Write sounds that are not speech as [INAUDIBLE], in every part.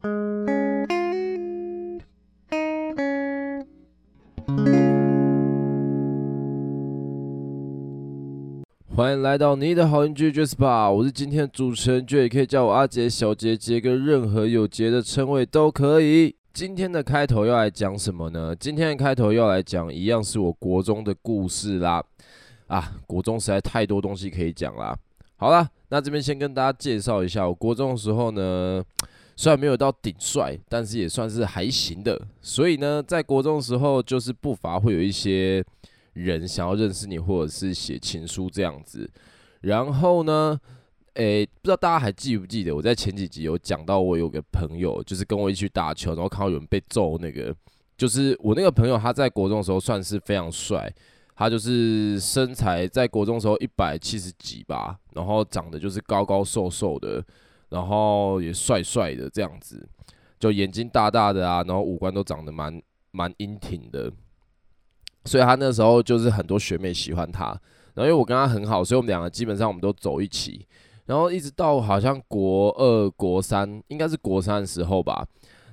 欢迎来到你的好邻居杰斯霸，我是今天的主持人，就也可以叫我阿杰、小杰、杰哥，任何有杰的称谓都可以。今天的开头要来讲什么呢？今天的开头要来讲一样是我国中的故事啦。啊，国中实在太多东西可以讲啦。好啦，那这边先跟大家介绍一下，我国中的时候呢，虽然没有到顶帅，但是也算是还行的。所以呢，在国中的时候，就是不乏会有一些。人想要认识你，或者是写情书这样子，然后呢，诶、不知道大家还记不记得，我在前几集有讲到，我有个朋友，就是跟我一起打球，然后看到有人被揍，那个就是我那个朋友，他在国中的时候算是非常帅，他就是身材在国中的时候一百七十几吧，然后长得就是高高瘦瘦的，然后也帅帅的这样子，就眼睛大大的啊，然后五官都长得蛮蛮英挺的。所以他那时候就是很多学妹喜欢他，然后因为我跟他很好，所以我们两个基本上我们都走一起，然后一直到好像国二、国三，应该是国三的时候吧，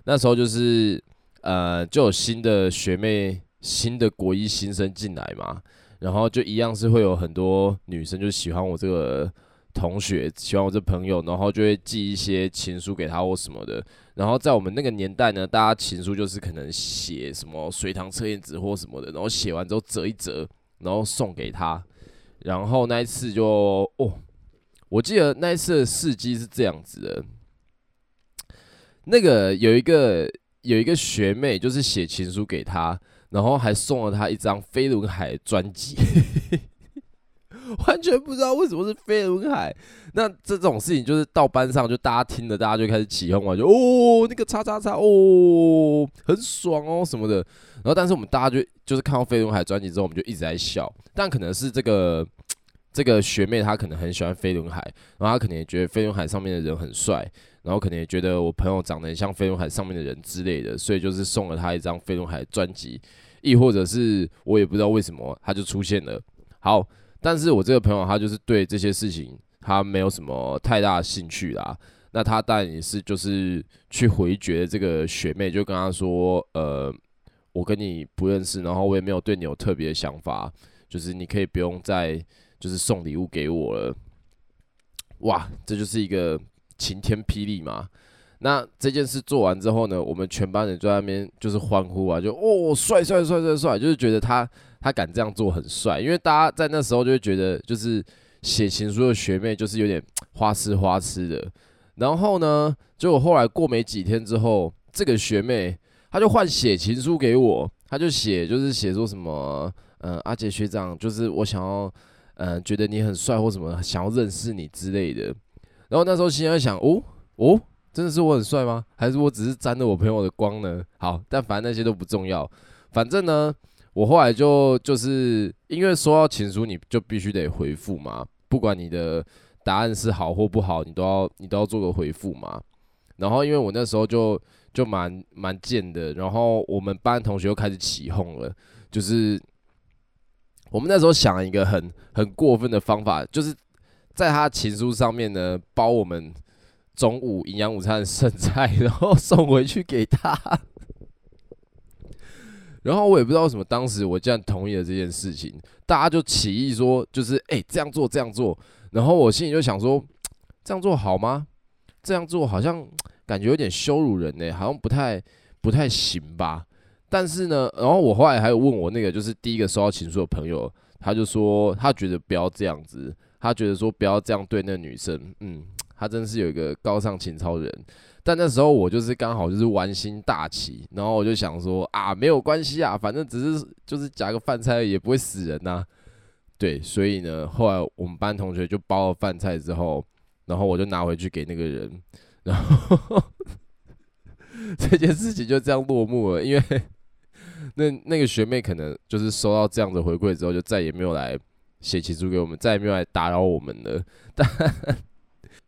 那时候就是呃就有新的学妹、新的国一新生进来嘛，然后就一样是会有很多女生就喜欢我这个同学，喜欢我这朋友，然后就会寄一些情书给他或什么的。然后在我们那个年代呢，大家情书就是可能写什么随堂测验纸或什么的，然后写完之后折一折，然后送给他。然后那一次就哦，我记得那一次的事迹是这样子的，那个有一个有一个学妹就是写情书给他，然后还送了他一张飞轮海专辑。完全不知道为什么是飞轮海，那这种事情就是到班上就大家听了，大家就开始起哄啊，就哦那个叉叉叉哦很爽哦什么的，然后但是我们大家就就是看到飞轮海专辑之后，我们就一直在笑，但可能是这个这个学妹她可能很喜欢飞轮海，然后她可能也觉得飞轮海上面的人很帅，然后可能也觉得我朋友长得很像飞轮海上面的人之类的，所以就是送了她一张飞轮海专辑，亦或者是我也不知道为什么他就出现了，好。但是我这个朋友他就是对这些事情他没有什么太大兴趣啦。那他当然也是就是去回绝这个学妹，就跟他说：“呃，我跟你不认识，然后我也没有对你有特别的想法，就是你可以不用再就是送礼物给我了。”哇，这就是一个晴天霹雳嘛。那这件事做完之后呢，我们全班人在那边就是欢呼啊，就哦，帅帅帅帅帅，就是觉得他。他敢这样做很帅，因为大家在那时候就会觉得，就是写情书的学妹就是有点花痴花痴的。然后呢，结果后来过没几天之后，这个学妹她就换写情书给我，她就写就是写说什么，嗯，阿杰学长，就是我想要，嗯，觉得你很帅或什么，想要认识你之类的。然后那时候心里想，哦哦，真的是我很帅吗？还是我只是沾了我朋友的光呢？好，但反正那些都不重要，反正呢。我后来就就是因为收到情书，你就必须得回复嘛，不管你的答案是好或不好，你都要你都要做个回复嘛。然后因为我那时候就就蛮蛮贱的，然后我们班同学又开始起哄了，就是我们那时候想一个很很过分的方法，就是在他情书上面呢包我们中午营养午餐的剩菜，然后送回去给他。[LAUGHS] 然后我也不知道为什么，当时我竟然同意了这件事情，大家就起义说，就是哎、这样做这样做。然后我心里就想说，这样做好吗？这样做好像感觉有点羞辱人呢，好像不太不太行吧。但是呢，然后我后来还有问我那个就是第一个收到情书的朋友，他就说他觉得不要这样子，他觉得说不要这样对那女生，嗯，他真是有一个高尚情操的人。但那时候我就是刚好就是玩心大起，然后我就想说啊，没有关系啊，反正只是就是夹个饭菜也不会死人呐。对，所以呢，后来我们班同学就包了饭菜之后，然后我就拿回去给那个人，然后 [LAUGHS] 这件事情就这样落幕了。因为那那个学妹可能就是收到这样的回馈之后，就再也没有来写情书给我们，再也没有来打扰我们了。但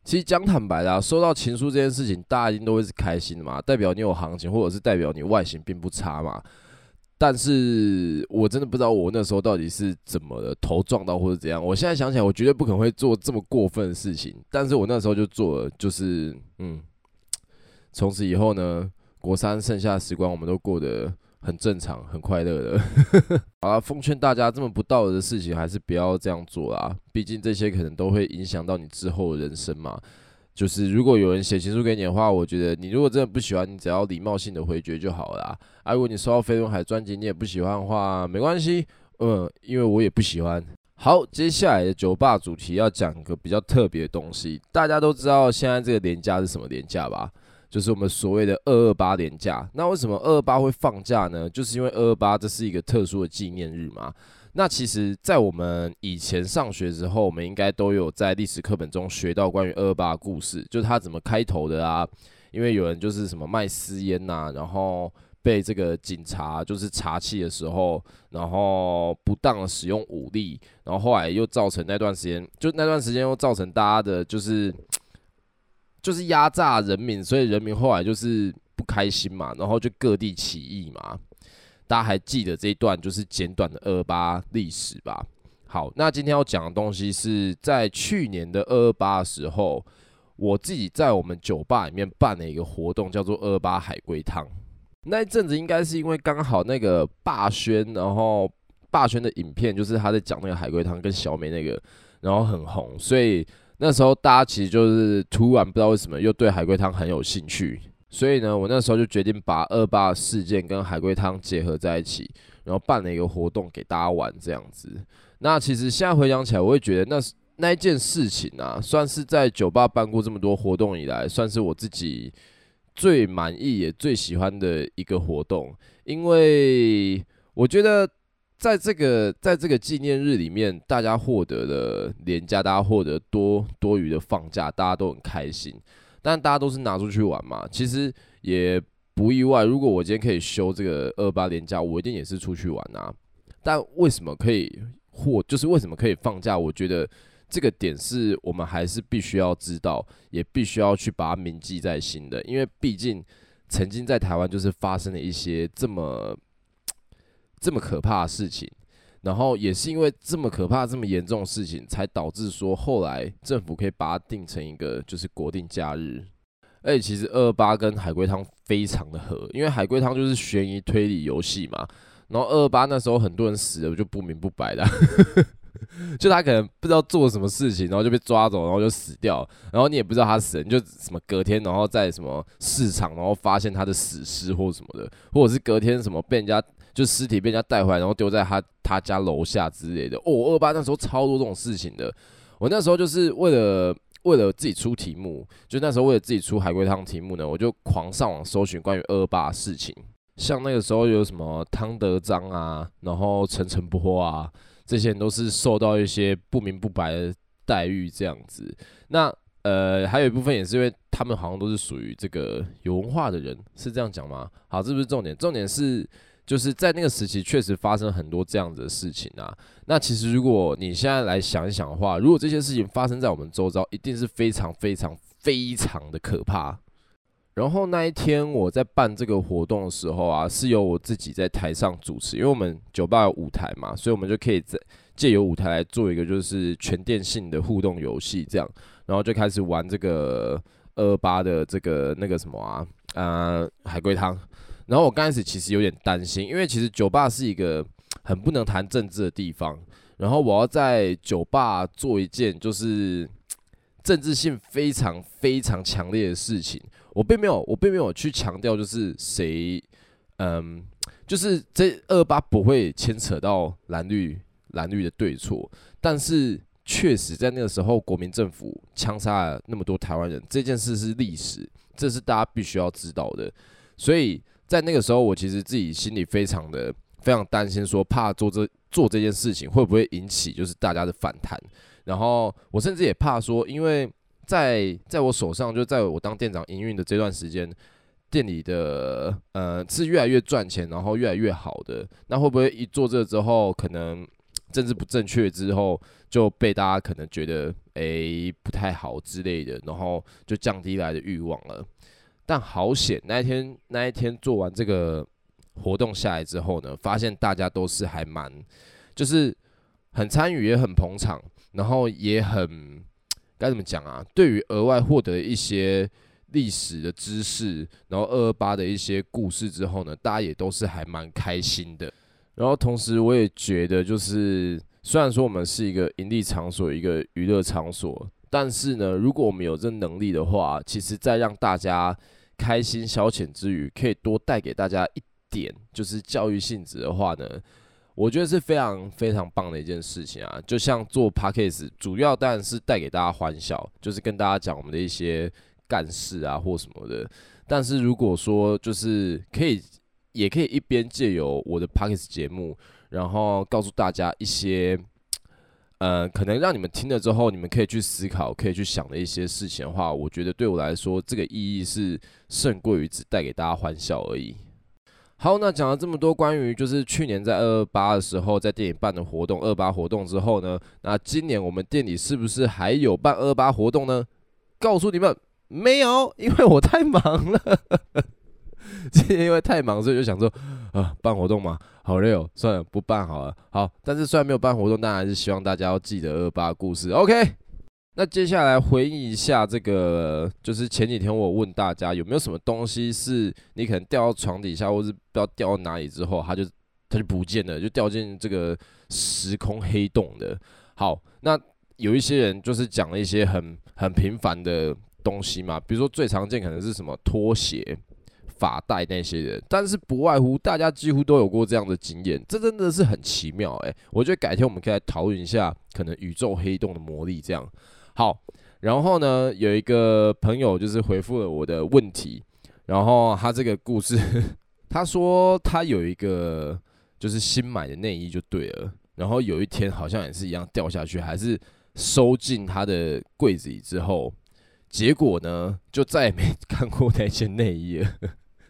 其实讲坦白的，收到情书这件事情，大家一定都会是开心的嘛，代表你有行情，或者是代表你外形并不差嘛。但是我真的不知道我那时候到底是怎么了，头撞到或者怎样。我现在想起来，我绝对不可能会做这么过分的事情。但是我那时候就做了，就是嗯，从此以后呢，国三剩下的时光我们都过得很正常、很快乐的。[LAUGHS] 好了，奉劝大家这么不道德的事情还是不要这样做啦，毕竟这些可能都会影响到你之后的人生嘛。就是如果有人写情书给你的话，我觉得你如果真的不喜欢，你只要礼貌性的回绝就好了啦。啊，如果你收到飞轮海专辑你也不喜欢的话，没关系，嗯，因为我也不喜欢。好，接下来的酒吧主题要讲个比较特别的东西。大家都知道现在这个连假是什么连假吧？就是我们所谓的二二八连假。那为什么二二八会放假呢？就是因为二二八这是一个特殊的纪念日嘛。那其实，在我们以前上学之后，我们应该都有在历史课本中学到关于二二八的故事，就是它怎么开头的啊。因为有人就是什么卖私烟呐，然后被这个警察就是查缉的时候，然后不当使用武力，然后后来又造成那段时间，就那段时间又造成大家的就是就是压榨人民，所以人民后来就是不开心嘛，然后就各地起义嘛。大家还记得这一段就是简短的二八历史吧？好，那今天要讲的东西是在去年的二八时候，我自己在我们酒吧里面办了一个活动，叫做二二八海龟汤。那一阵子应该是因为刚好那个霸轩，然后霸轩的影片就是他在讲那个海龟汤跟小美那个，然后很红，所以那时候大家其实就是突然不知道为什么又对海龟汤很有兴趣。所以呢，我那时候就决定把二八事件跟海龟汤结合在一起，然后办了一个活动给大家玩这样子。那其实现在回想起来，我会觉得那那一件事情啊，算是在酒吧办过这么多活动以来，算是我自己最满意也最喜欢的一个活动。因为我觉得在这个在这个纪念日里面，大家获得了连假，大家获得多多余的放假，大家都很开心。但大家都是拿出去玩嘛，其实也不意外。如果我今天可以休这个二八年假，我一定也是出去玩啊。但为什么可以或就是为什么可以放假？我觉得这个点是我们还是必须要知道，也必须要去把它铭记在心的。因为毕竟曾经在台湾就是发生了一些这么这么可怕的事情。然后也是因为这么可怕、这么严重的事情，才导致说后来政府可以把它定成一个就是国定假日。而且其实二八跟海龟汤非常的合，因为海龟汤就是悬疑推理游戏嘛。然后二八那时候很多人死了就不明不白的，[LAUGHS] 就他可能不知道做什么事情，然后就被抓走，然后就死掉。然后你也不知道他死了，你就什么隔天然后在什么市场然后发现他的死尸或什么的，或者是隔天什么被人家。就尸体被人家带回来，然后丢在他他家楼下之类的。哦，二八那时候超多这种事情的。我那时候就是为了为了自己出题目，就那时候为了自己出海龟汤题目呢，我就狂上网搜寻关于二八的事情。像那个时候有什么汤德章啊，然后陈澄波啊，这些人都是受到一些不明不白的待遇这样子。那呃，还有一部分也是因为他们好像都是属于这个有文化的人，是这样讲吗？好，这不是重点，重点是。就是在那个时期，确实发生很多这样子的事情啊。那其实，如果你现在来想一想的话，如果这些事情发生在我们周遭，一定是非常非常非常的可怕。然后那一天我在办这个活动的时候啊，是由我自己在台上主持，因为我们酒吧有舞台嘛，所以我们就可以在借由舞台来做一个就是全电信的互动游戏，这样，然后就开始玩这个二八的这个那个什么啊，呃，海龟汤。然后我刚开始其实有点担心，因为其实酒吧是一个很不能谈政治的地方。然后我要在酒吧做一件就是 [TSK] 政治性非常非常强烈的事情，我并没有我并没有去强调就是谁，嗯，就是这二八不会牵扯到蓝绿蓝绿的对错，但是确实在那个时候国民政府枪杀了那么多台湾人，这件事是历史，这是大家必须要知道的，所以。在那个时候，我其实自己心里非常的非常担心，说怕做这做这件事情会不会引起就是大家的反弹，然后我甚至也怕说，因为在在我手上，就在我当店长营运的这段时间，店里的呃是越来越赚钱，然后越来越好的，那会不会一做这之后，可能政治不正确之后就被大家可能觉得诶、不太好之类的，然后就降低来的欲望了。但好险，那一天那一天做完这个活动下来之后呢，发现大家都是还蛮，就是很参与，也很捧场，然后也很该怎么讲啊？对于额外获得一些历史的知识，然后二二八的一些故事之后呢，大家也都是还蛮开心的。然后同时我也觉得，就是虽然说我们是一个营利场所，一个娱乐场所，但是呢，如果我们有这能力的话，其实在让大家开心消遣之余，可以多带给大家一点就是教育性质的话呢，我觉得是非常非常棒的一件事情啊。就像做 Podcast，主要当然是带给大家欢笑，就是跟大家讲我们的一些干事啊或什么的。但是如果说就是可以，也可以一边借由我的 Podcast 节目，然后告诉大家一些。呃，可能让你们听了之后，你们可以去思考，可以去想的一些事情的话，我觉得对我来说，这个意义是胜过于只带给大家欢笑而已。好，那讲了这么多关于就是去年在二二八的时候在店里办的活动，二八活动之后呢，那今年我们店里是不是还有办二八活动呢？告诉你们，没有，因为我太忙了。[LAUGHS] 今天因为太忙，所以就想说，啊，办活动嘛，好累哦，算了，不办好了。好，但是虽然没有办活动，但还是希望大家要记得二八故事。OK，那接下来回忆一下这个，就是前几天我问大家有没有什么东西是你可能掉到床底下，或是不知道掉到哪里之后，它就它就不见了，就掉进这个时空黑洞的。好，那有一些人就是讲了一些很很平凡的东西嘛，比如说最常见可能是什么拖鞋。发带那些人，但是不外乎大家几乎都有过这样的经验，这真的是很奇妙诶、我觉得改天我们可以来讨论一下可能宇宙黑洞的魔力。这样好，然后呢，有一个朋友就是回复了我的问题，然后他这个故事，[LAUGHS] 他说他有一个就是新买的内衣就对了，然后有一天好像也是一样掉下去，还是收进他的柜子里之后，结果呢就再也没看过那件内衣了。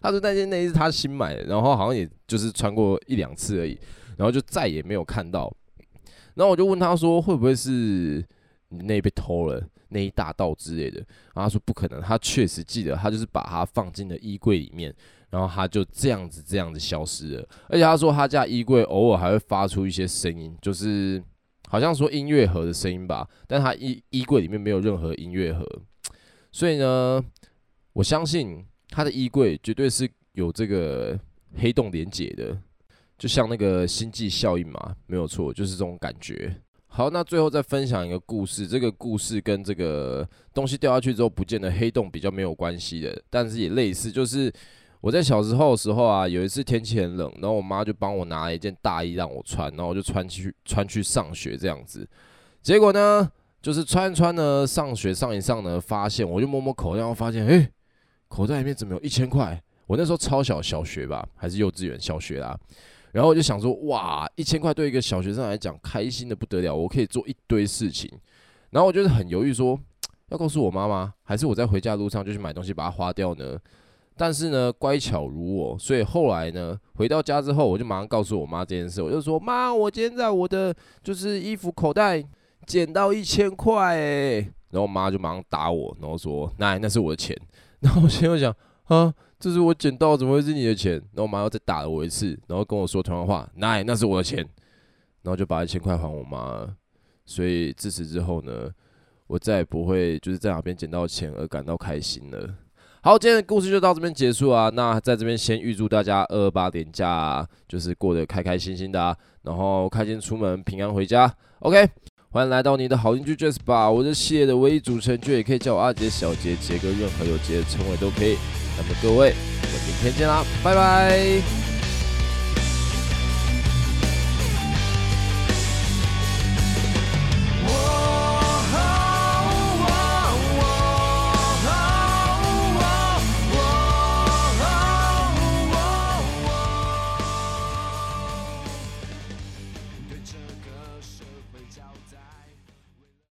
他说那件内衣是他新买的，然后好像也就是穿过一两次而已，然后就再也没有看到。然后我就问他说，会不会是内衣被偷了，内衣大盗之类的？然后他说不可能，他确实记得，他就是把它放进了衣柜里面，然后他就这样子这样子消失了。而且他说他家衣柜偶尔还会发出一些声音，就是好像说音乐盒的声音吧，但他衣衣柜里面没有任何音乐盒，所以呢，我相信。他的衣柜绝对是有这个黑洞连接的，就像那个星际效应嘛，没有错，就是这种感觉。好，那最后再分享一个故事，这个故事跟这个东西掉下去之后不见的黑洞比较没有关系的，但是也类似。就是我在小时候的时候啊，有一次天气很冷，然后我妈就帮我拿了一件大衣让我穿，然后我就穿去穿去上学这样子。结果呢，就是穿穿呢，上学上一上呢，发现我就摸摸口袋，然后发现，诶。口袋里面怎么有一千块？我那时候超小，小学吧，还是幼稚园？小学啦。然后我就想说，哇，一千块对一个小学生来讲，开心的不得了，我可以做一堆事情。然后我就是很犹豫，说要告诉我妈妈，还是我在回家路上就去买东西把它花掉呢？但是呢，乖巧如我，所以后来呢，回到家之后，我就马上告诉我妈这件事。我就说，妈，我今天在我的就是衣服口袋捡到一千块，诶。然后我妈就马上打我，然后说，那那是我的钱。[LAUGHS] 然后我心里想啊，这是我捡到，怎么会是你的钱？然后我妈又再打了我一次，然后跟我说同样话，那那是我的钱，然后就把一千块还我妈。所以自此之后呢，我再也不会就是在哪边捡到钱而感到开心了。好，今天的故事就到这边结束啊。那在这边先预祝大家二八连假，就是过得开开心心的啊，然后开心出门，平安回家。OK。欢迎来到你的好邻居 Jasper，我是系列的唯一主持人，就也可以叫我阿杰、小杰、杰哥，任何有杰的称谓都可以。那么各位，我们明天见啦，拜拜。